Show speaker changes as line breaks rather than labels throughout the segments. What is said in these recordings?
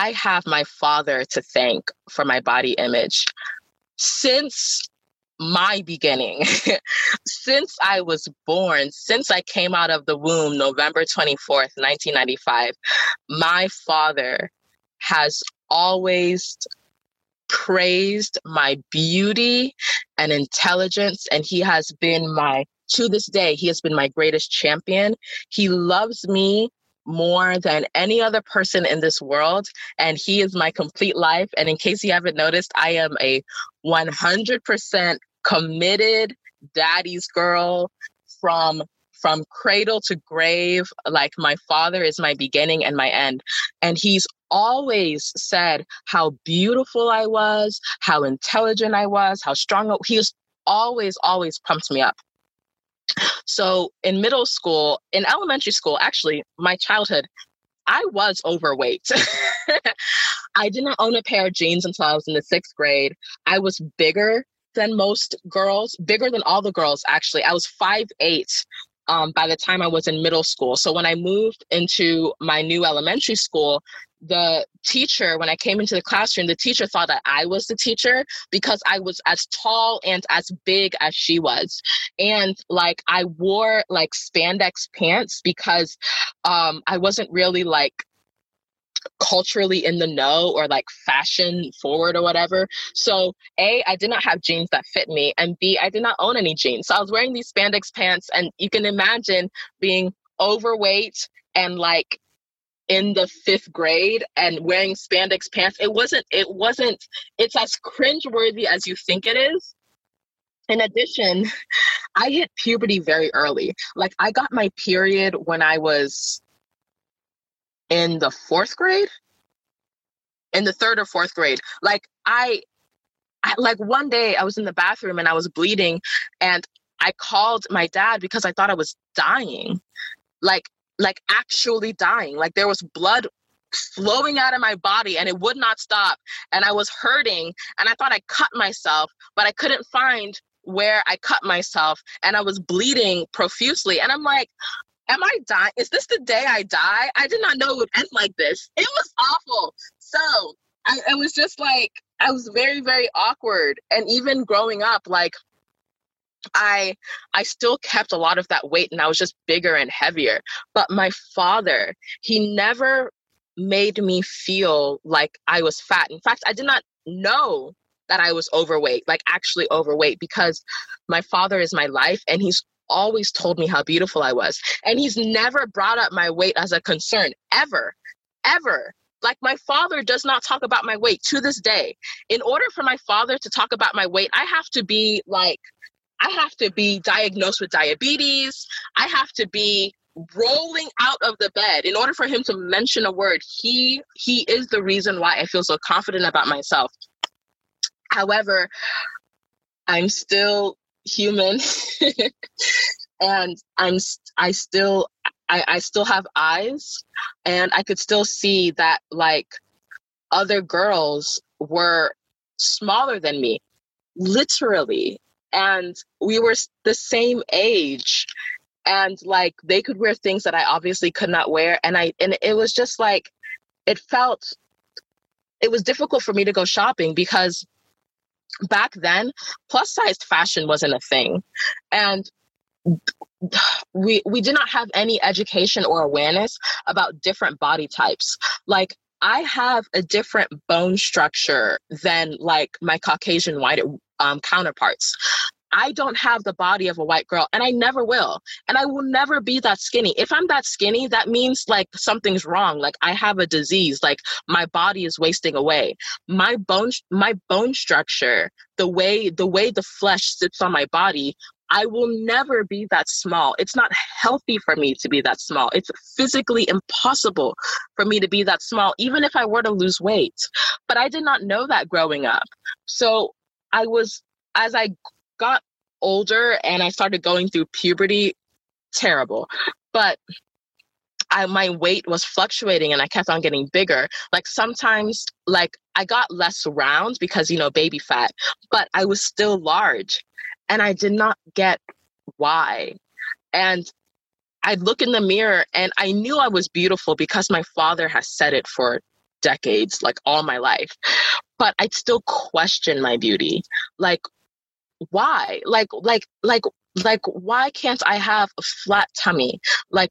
I have my father to thank for my body image. Since my beginning, since I was born, since I came out of the womb November 24th, 1995, my father has always praised my beauty and intelligence, and he has been my, to this day, he has been my greatest champion. He loves me more than any other person in this world, and he is my complete life. And in case you haven't noticed, I am a 100% committed daddy's girl from from cradle to grave like my father is my beginning and my end and he's always said how beautiful I was, how intelligent I was, how strong. He always, always pumped me up. So in middle school, in elementary school, actually, my childhood, I was overweight. I did not own a pair of jeans until I was in the sixth grade. I was bigger than most girls, bigger than all the girls, actually. I was five eight um, by the time I was in middle school. So when I moved into my new elementary school, the teacher, when I came into the classroom, the teacher thought that I was the teacher because I was as tall and as big as she was. And like I wore like spandex pants because um, I wasn't really like culturally in the know or like fashion forward or whatever. So, A, I did not have jeans that fit me, and B, I did not own any jeans. So I was wearing these spandex pants, and you can imagine being overweight and like in the fifth grade and wearing spandex pants. It wasn't, it wasn't, it's as cringeworthy as you think it is. In addition, I hit puberty very early. Like I got my period when I was in the fourth grade, in the third or fourth grade. Like I, I like one day I was in the bathroom and I was bleeding and I called my dad because I thought I was dying. Like like actually dying. Like there was blood flowing out of my body and it would not stop. And I was hurting and I thought I cut myself, but I couldn't find where I cut myself and I was bleeding profusely. And I'm like, am I dying? Is this the day I die? I did not know it would end like this. It was awful. So I, it was just like, I was very, very awkward. And even growing up, like I I still kept a lot of that weight and I was just bigger and heavier. But my father, he never made me feel like I was fat. In fact, I did not know that I was overweight, like actually overweight because my father is my life and he's always told me how beautiful I was. And he's never brought up my weight as a concern ever. Ever. Like my father does not talk about my weight to this day. In order for my father to talk about my weight, I have to be like I have to be diagnosed with diabetes. I have to be rolling out of the bed in order for him to mention a word. He he is the reason why I feel so confident about myself. However, I'm still human. And I'm I still I, I still have eyes and I could still see that like other girls were smaller than me literally. And we were the same age. And like they could wear things that I obviously could not wear. And I and it was just like it felt it was difficult for me to go shopping because back then plus sized fashion wasn't a thing and we we did not have any education or awareness about different body types like I have a different bone structure than like my Caucasian white um, counterparts. I don't have the body of a white girl and I never will. And I will never be that skinny. If I'm that skinny, that means like something's wrong. Like I have a disease, like my body is wasting away. My bone my bone structure, the way the way the flesh sits on my body, I will never be that small. It's not healthy for me to be that small. It's physically impossible for me to be that small, even if I were to lose weight. But I did not know that growing up. So I was, as I got older and I started going through puberty, terrible. But I, my weight was fluctuating and I kept on getting bigger. Like sometimes, like I got less round because, you know, baby fat, but I was still large and I did not get why. And I'd look in the mirror and I knew I was beautiful because my father has said it for decades, like all my life. But I'd still question my beauty. Like, why? Like, like, like, like, why can't I have a flat tummy? Like,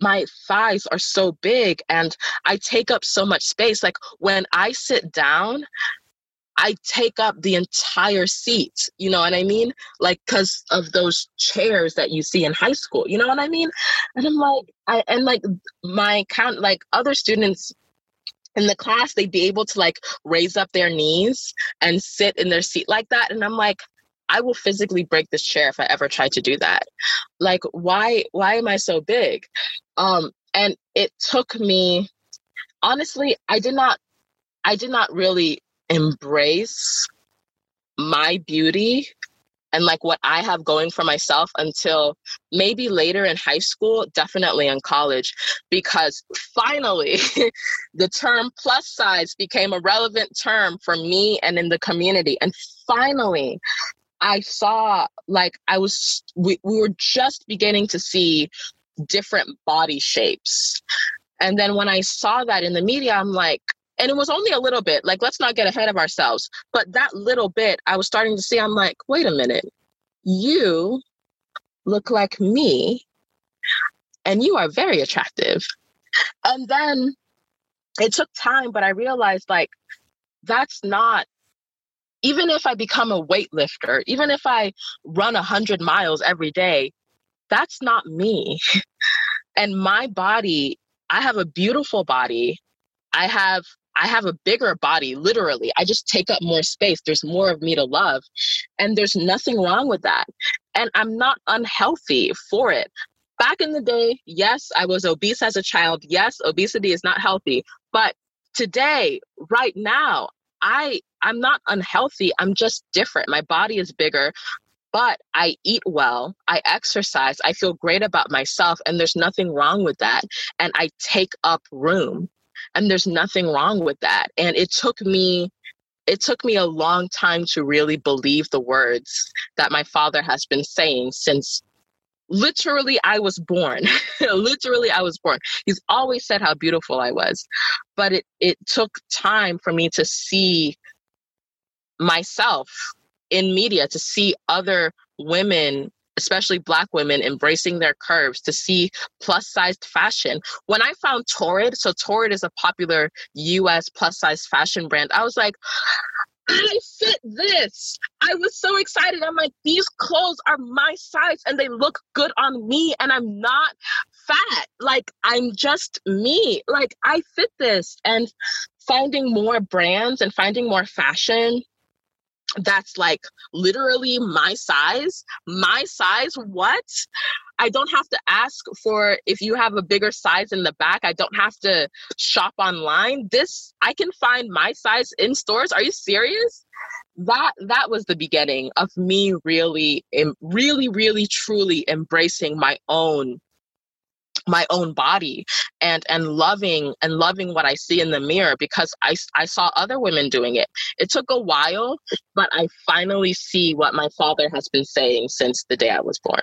my thighs are so big and I take up so much space. Like, when I sit down, I take up the entire seat. You know what I mean? Like, because of those chairs that you see in high school. You know what I mean? And I'm like, I, and like my count, like other students in the class, they'd be able to like raise up their knees and sit in their seat like that. And I'm like, I will physically break this chair if I ever try to do that. Like, why, why am I so big? Um, and it took me, honestly, I did not, I did not really embrace my beauty and like what I have going for myself until maybe later in high school, definitely in college, because finally the term plus size became a relevant term for me and in the community. And finally, I saw like I was, we, we were just beginning to see different body shapes. And then when I saw that in the media, I'm like, and it was only a little bit like let's not get ahead of ourselves. But that little bit i was starting to see i'm like wait a minute. You look like me and you are very attractive. And then it took time but i realized like that's not even if i become a weightlifter even if i run 100 miles every day that's not me and my body i have a beautiful body i have I have a bigger body, literally. I just take up more space. There's more of me to love. And there's nothing wrong with that. And I'm not unhealthy for it. Back in the day, yes, I was obese as a child. Yes, obesity is not healthy. But today, right now, I I'm not unhealthy. I'm just different. My body is bigger, but I eat well, I exercise, I feel great about myself, and there's nothing wrong with that. And I take up room. And there's nothing wrong with that. And it took me it took me a long time to really believe the words that my father has been saying since literally I was born. literally I was born. He's always said how beautiful I was. But it it took time for me to see myself in media to see other women especially black women embracing their curves to see plus sized fashion. When I found Torrid, so Torrid is a popular US plus size fashion brand, I was like, I fit this. I was so excited. I'm like, these clothes are my size and they look good on me, and I'm not fat. Like, I'm just me. Like, I fit this. And finding more brands and finding more fashion that's like literally my size. My size, what? I don't have to ask for if you have a bigger size in the back. I don't have to shop online. This I can find my size in stores. Are you serious? That that was the beginning of me really really really truly embracing my own my own body and and loving and loving what i see in the mirror because i i saw other women doing it. It took a while but i finally see what my father has been saying since the day i was born